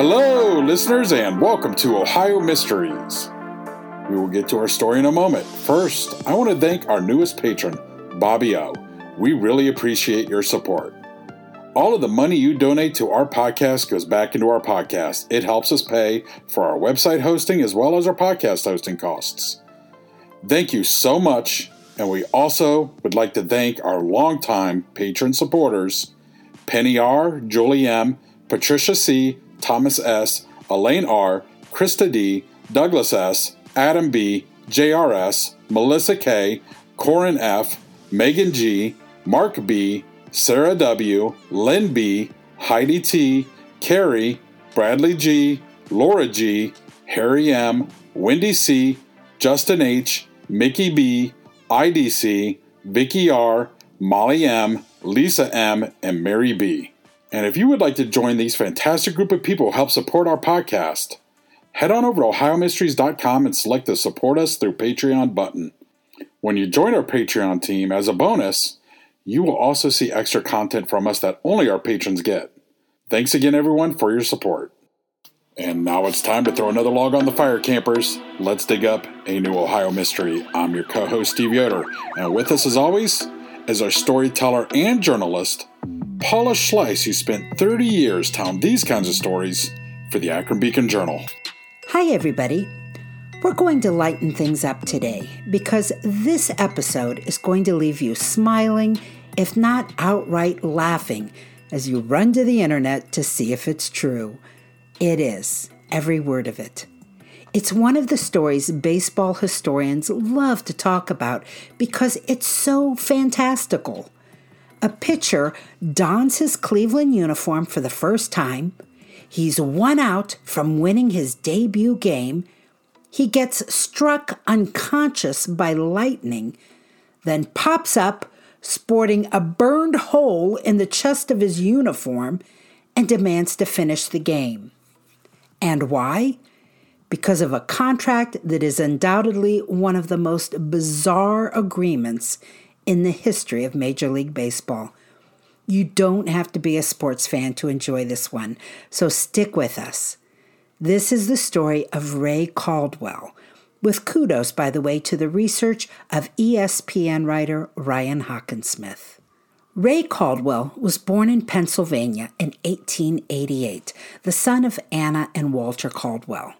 Hello, listeners, and welcome to Ohio Mysteries. We will get to our story in a moment. First, I want to thank our newest patron, Bobby O. We really appreciate your support. All of the money you donate to our podcast goes back into our podcast. It helps us pay for our website hosting as well as our podcast hosting costs. Thank you so much, and we also would like to thank our longtime patron supporters Penny R, Julie M, Patricia C, Thomas S, Elaine R, Krista D, Douglas S, Adam B, JRS, Melissa K, Corin F, Megan G, Mark B, Sarah W, Lynn B, Heidi T, Carrie, Bradley G, Laura G, Harry M, Wendy C, Justin H, Mickey B, IDC, Vicky R, Molly M, Lisa M, and Mary B. And if you would like to join these fantastic group of people who help support our podcast, head on over to ohiomysteries.com and select the support us through Patreon button. When you join our Patreon team as a bonus, you will also see extra content from us that only our patrons get. Thanks again, everyone, for your support. And now it's time to throw another log on the fire, campers. Let's dig up a new Ohio mystery. I'm your co host, Steve Yoder, and with us, as always, is our storyteller and journalist, Paula Schleis, who spent 30 years telling these kinds of stories for the Akron Beacon Journal. Hi, everybody. We're going to lighten things up today because this episode is going to leave you smiling, if not outright laughing, as you run to the internet to see if it's true. It is, every word of it. It's one of the stories baseball historians love to talk about because it's so fantastical. A pitcher dons his Cleveland uniform for the first time. He's one out from winning his debut game. He gets struck unconscious by lightning, then pops up sporting a burned hole in the chest of his uniform and demands to finish the game. And why? Because of a contract that is undoubtedly one of the most bizarre agreements in the history of Major League Baseball. You don't have to be a sports fan to enjoy this one, so stick with us. This is the story of Ray Caldwell, with kudos, by the way, to the research of ESPN writer Ryan Hockensmith. Ray Caldwell was born in Pennsylvania in 1888, the son of Anna and Walter Caldwell.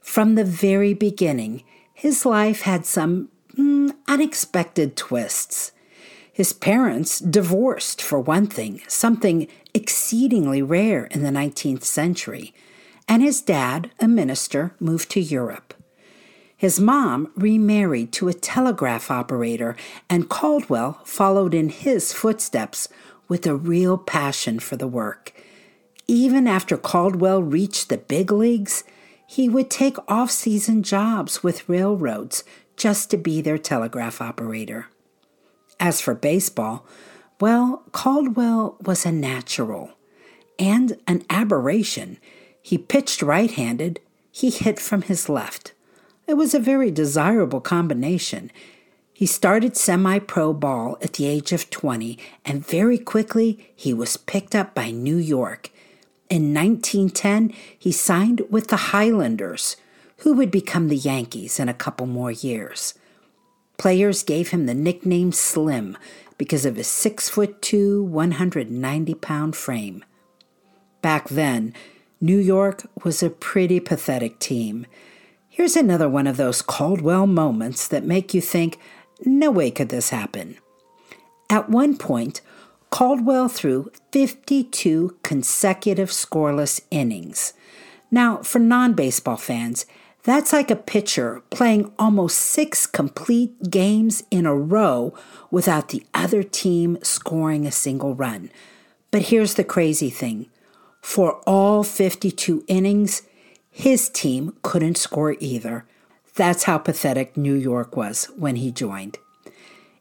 From the very beginning, his life had some unexpected twists. His parents divorced, for one thing, something exceedingly rare in the 19th century, and his dad, a minister, moved to Europe. His mom remarried to a telegraph operator, and Caldwell followed in his footsteps with a real passion for the work. Even after Caldwell reached the big leagues, he would take off season jobs with railroads just to be their telegraph operator. As for baseball, well, Caldwell was a natural and an aberration. He pitched right handed, he hit from his left. It was a very desirable combination. He started semi pro ball at the age of 20, and very quickly he was picked up by New York. In 1910, he signed with the Highlanders, who would become the Yankees in a couple more years. Players gave him the nickname Slim because of his 6 foot 2, 190 pound frame. Back then, New York was a pretty pathetic team. Here's another one of those Caldwell moments that make you think, no way could this happen. At one point, Caldwell threw 52 consecutive scoreless innings. Now, for non baseball fans, that's like a pitcher playing almost six complete games in a row without the other team scoring a single run. But here's the crazy thing for all 52 innings, his team couldn't score either. That's how pathetic New York was when he joined.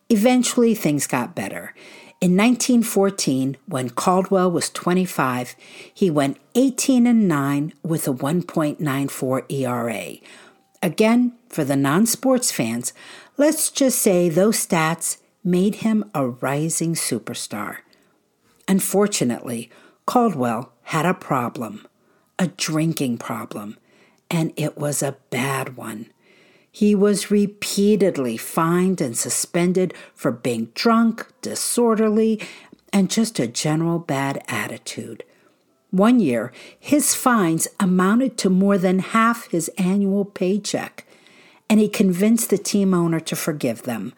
Eventually, things got better. In 1914, when Caldwell was 25, he went 18 and 9 with a 1.94 ERA. Again, for the non sports fans, let's just say those stats made him a rising superstar. Unfortunately, Caldwell had a problem, a drinking problem, and it was a bad one. He was repeatedly fined and suspended for being drunk, disorderly, and just a general bad attitude. One year, his fines amounted to more than half his annual paycheck, and he convinced the team owner to forgive them.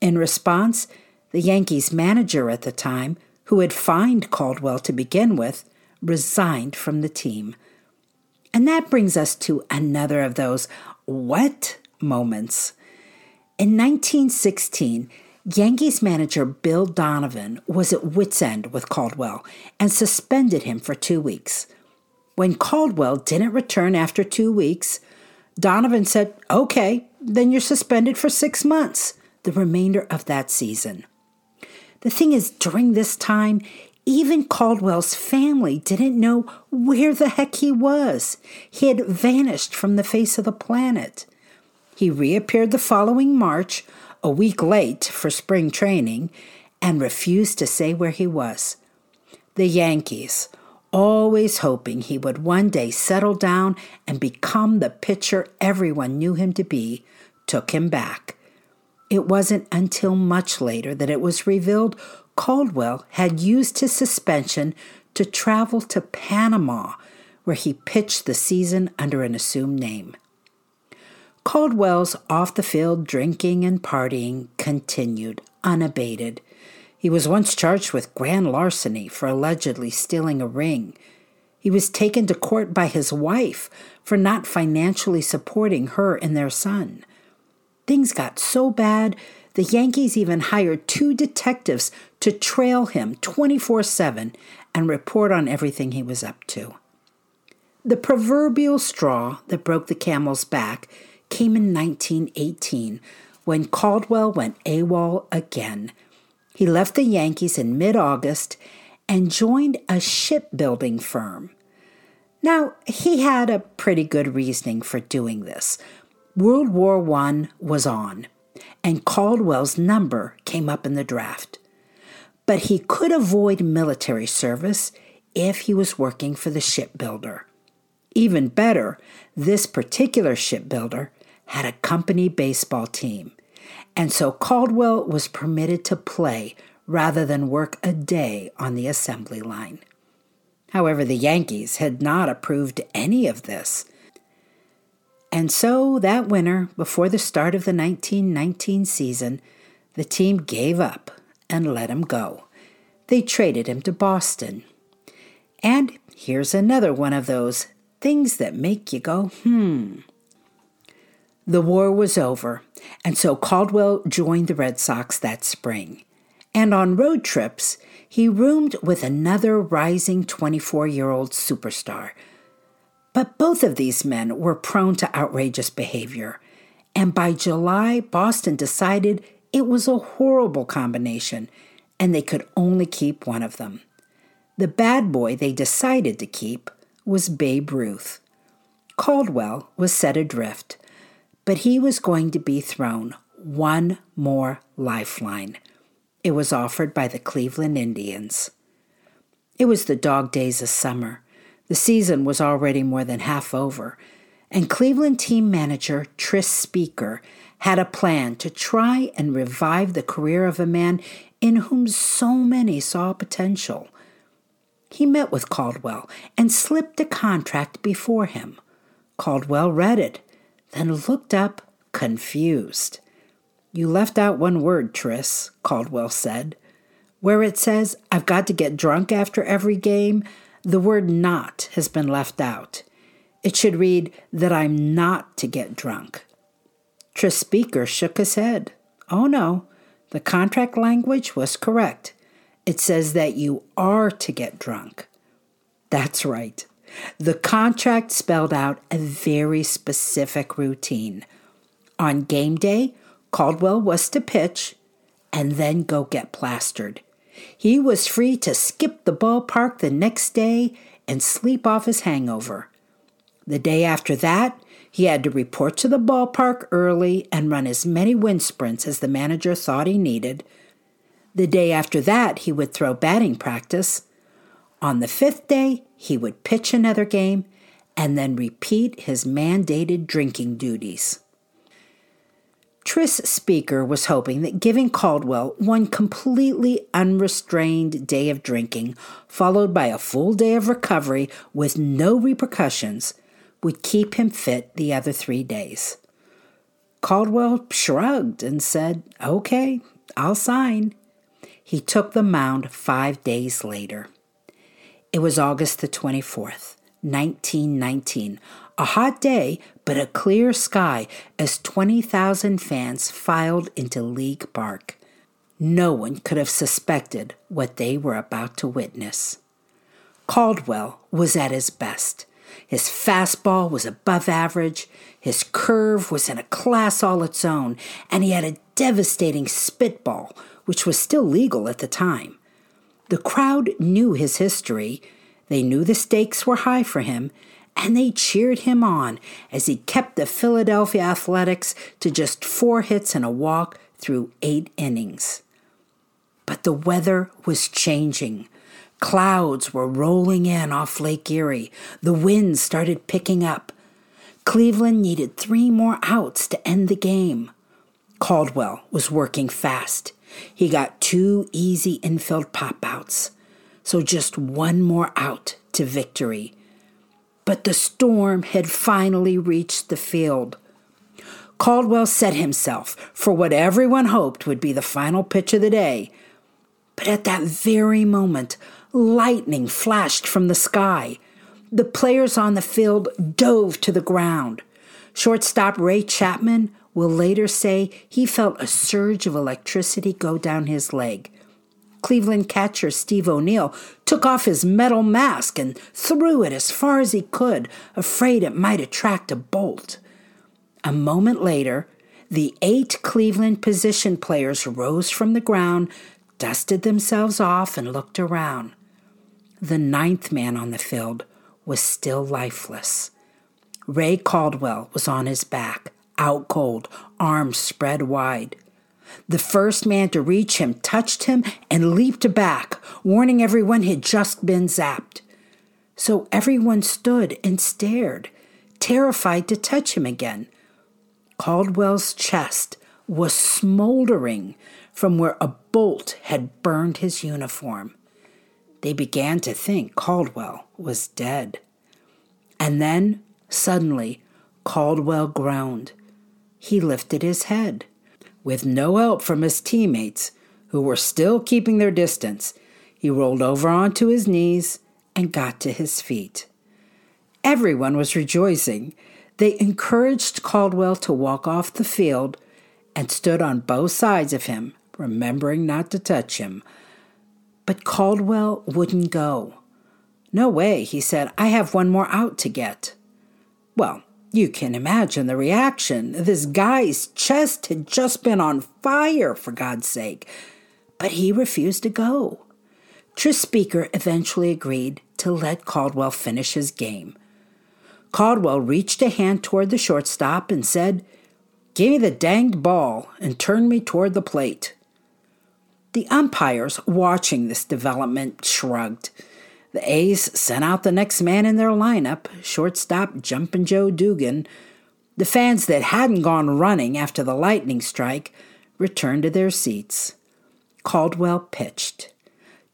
In response, the Yankees manager at the time, who had fined Caldwell to begin with, resigned from the team. And that brings us to another of those what moments. In 1916, Yankees manager Bill Donovan was at wits' end with Caldwell and suspended him for two weeks. When Caldwell didn't return after two weeks, Donovan said, Okay, then you're suspended for six months, the remainder of that season. The thing is, during this time, even Caldwell's family didn't know where the heck he was. He had vanished from the face of the planet. He reappeared the following March, a week late for spring training, and refused to say where he was. The Yankees, always hoping he would one day settle down and become the pitcher everyone knew him to be, took him back. It wasn't until much later that it was revealed Caldwell had used his suspension to travel to Panama, where he pitched the season under an assumed name. Caldwell's off the field drinking and partying continued unabated. He was once charged with grand larceny for allegedly stealing a ring. He was taken to court by his wife for not financially supporting her and their son. Things got so bad, the Yankees even hired two detectives to trail him 24 7 and report on everything he was up to. The proverbial straw that broke the camel's back came in 1918 when Caldwell went AWOL again. He left the Yankees in mid August and joined a shipbuilding firm. Now, he had a pretty good reasoning for doing this. World War I was on, and Caldwell's number came up in the draft. But he could avoid military service if he was working for the shipbuilder. Even better, this particular shipbuilder had a company baseball team, and so Caldwell was permitted to play rather than work a day on the assembly line. However, the Yankees had not approved any of this. And so that winter, before the start of the 1919 season, the team gave up and let him go. They traded him to Boston. And here's another one of those things that make you go, hmm. The war was over, and so Caldwell joined the Red Sox that spring. And on road trips, he roomed with another rising 24 year old superstar. But both of these men were prone to outrageous behavior, and by July, Boston decided it was a horrible combination, and they could only keep one of them. The bad boy they decided to keep was Babe Ruth. Caldwell was set adrift but he was going to be thrown one more lifeline. It was offered by the Cleveland Indians. It was the dog days of summer. The season was already more than half over, and Cleveland team manager Tris Speaker had a plan to try and revive the career of a man in whom so many saw potential. He met with Caldwell and slipped a contract before him. Caldwell read it, then looked up, confused. You left out one word, Tris, Caldwell said. Where it says, I've got to get drunk after every game, the word not has been left out. It should read that I'm not to get drunk. Tris Speaker shook his head. Oh no, the contract language was correct. It says that you are to get drunk. That's right. The contract spelled out a very specific routine. On game day, Caldwell was to pitch and then go get plastered. He was free to skip the ballpark the next day and sleep off his hangover. The day after that, he had to report to the ballpark early and run as many wind sprints as the manager thought he needed. The day after that, he would throw batting practice. On the fifth day, he would pitch another game and then repeat his mandated drinking duties. Tris Speaker was hoping that giving Caldwell one completely unrestrained day of drinking, followed by a full day of recovery with no repercussions, would keep him fit the other three days. Caldwell shrugged and said, Okay, I'll sign. He took the mound five days later. It was August the 24th, 1919, a hot day, but a clear sky as 20,000 fans filed into League Park. No one could have suspected what they were about to witness. Caldwell was at his best. His fastball was above average, his curve was in a class all its own, and he had a devastating spitball, which was still legal at the time. The crowd knew his history, they knew the stakes were high for him, and they cheered him on as he kept the Philadelphia Athletics to just four hits and a walk through eight innings. But the weather was changing. Clouds were rolling in off Lake Erie. The wind started picking up. Cleveland needed three more outs to end the game. Caldwell was working fast. He got two easy infield pop outs. So just one more out to victory but the storm had finally reached the field. Caldwell set himself for what everyone hoped would be the final pitch of the day. But at that very moment, lightning flashed from the sky. The players on the field dove to the ground. Shortstop Ray Chapman will later say he felt a surge of electricity go down his leg. Cleveland catcher Steve O'Neill took off his metal mask and threw it as far as he could, afraid it might attract a bolt. A moment later, the eight Cleveland position players rose from the ground, dusted themselves off, and looked around. The ninth man on the field was still lifeless. Ray Caldwell was on his back, out cold, arms spread wide. The first man to reach him touched him and leaped back, warning everyone he'd just been zapped. So everyone stood and stared, terrified to touch him again. Caldwell's chest was smoldering from where a bolt had burned his uniform. They began to think Caldwell was dead. And then, suddenly, Caldwell groaned. He lifted his head. With no help from his teammates, who were still keeping their distance, he rolled over onto his knees and got to his feet. Everyone was rejoicing. They encouraged Caldwell to walk off the field and stood on both sides of him, remembering not to touch him. But Caldwell wouldn't go. No way, he said. I have one more out to get. Well, you can imagine the reaction. This guy's chest had just been on fire, for God's sake. But he refused to go. Tris Speaker eventually agreed to let Caldwell finish his game. Caldwell reached a hand toward the shortstop and said, Give me the danged ball and turn me toward the plate. The umpires watching this development shrugged. The A's sent out the next man in their lineup, shortstop Jumpin' Joe Dugan. The fans that hadn't gone running after the lightning strike returned to their seats. Caldwell pitched.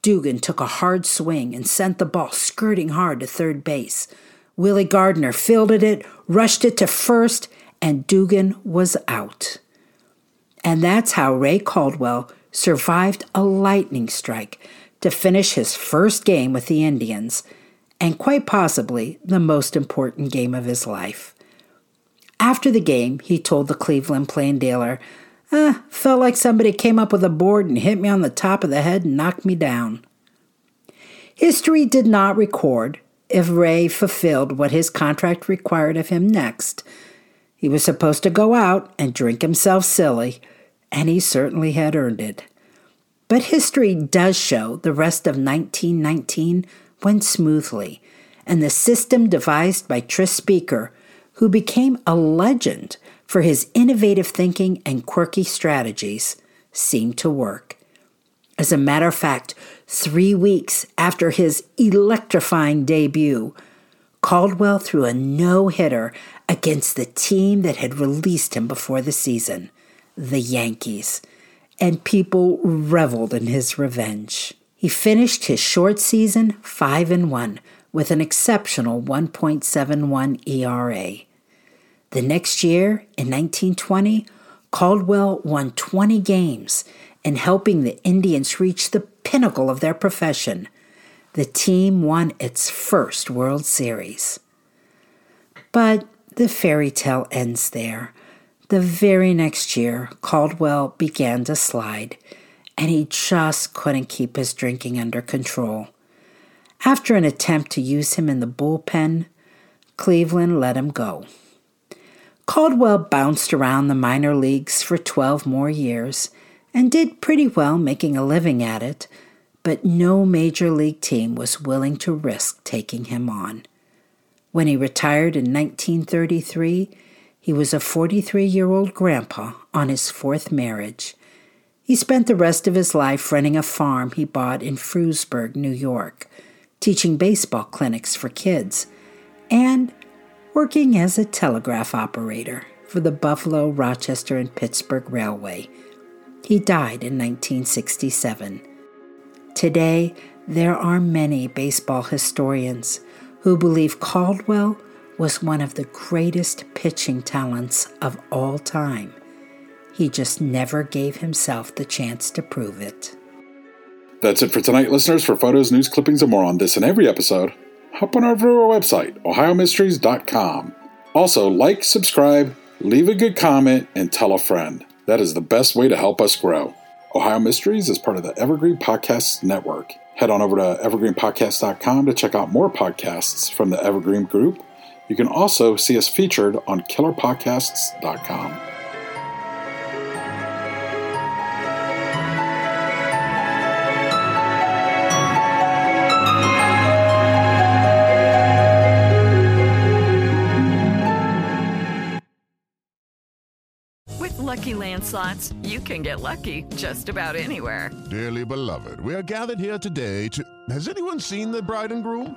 Dugan took a hard swing and sent the ball skirting hard to third base. Willie Gardner fielded it, rushed it to first, and Dugan was out. And that's how Ray Caldwell survived a lightning strike to finish his first game with the Indians, and quite possibly the most important game of his life. After the game, he told the Cleveland Plain Dealer, eh, felt like somebody came up with a board and hit me on the top of the head and knocked me down. History did not record if Ray fulfilled what his contract required of him next. He was supposed to go out and drink himself silly, and he certainly had earned it. But history does show the rest of 1919 went smoothly, and the system devised by Tris Speaker, who became a legend for his innovative thinking and quirky strategies, seemed to work. As a matter of fact, three weeks after his electrifying debut, Caldwell threw a no hitter against the team that had released him before the season, the Yankees, and people reveled in his revenge. He finished his short season 5 and 1 with an exceptional 1.71 ERA. The next year, in 1920, Caldwell won 20 games in helping the Indians reach the pinnacle of their profession. The team won its first World Series. But the fairy tale ends there. The very next year, Caldwell began to slide, and he just couldn't keep his drinking under control. After an attempt to use him in the bullpen, Cleveland let him go. Caldwell bounced around the minor leagues for 12 more years and did pretty well making a living at it, but no major league team was willing to risk taking him on. When he retired in 1933, he was a 43 year old grandpa on his fourth marriage. He spent the rest of his life running a farm he bought in Frewsburg, New York, teaching baseball clinics for kids, and working as a telegraph operator for the Buffalo, Rochester, and Pittsburgh Railway. He died in 1967. Today, there are many baseball historians who believe Caldwell was one of the greatest pitching talents of all time. He just never gave himself the chance to prove it. That's it for tonight, listeners. For photos, news clippings, and more on this and every episode, hop on over to our website, ohiomysteries.com. Also, like, subscribe, leave a good comment, and tell a friend. That is the best way to help us grow. Ohio Mysteries is part of the Evergreen Podcasts Network. Head on over to evergreenpodcast.com to check out more podcasts from the Evergreen Group. You can also see us featured on killerpodcasts.com. With Lucky Land slots, you can get lucky just about anywhere. Dearly beloved, we are gathered here today to. Has anyone seen the bride and groom?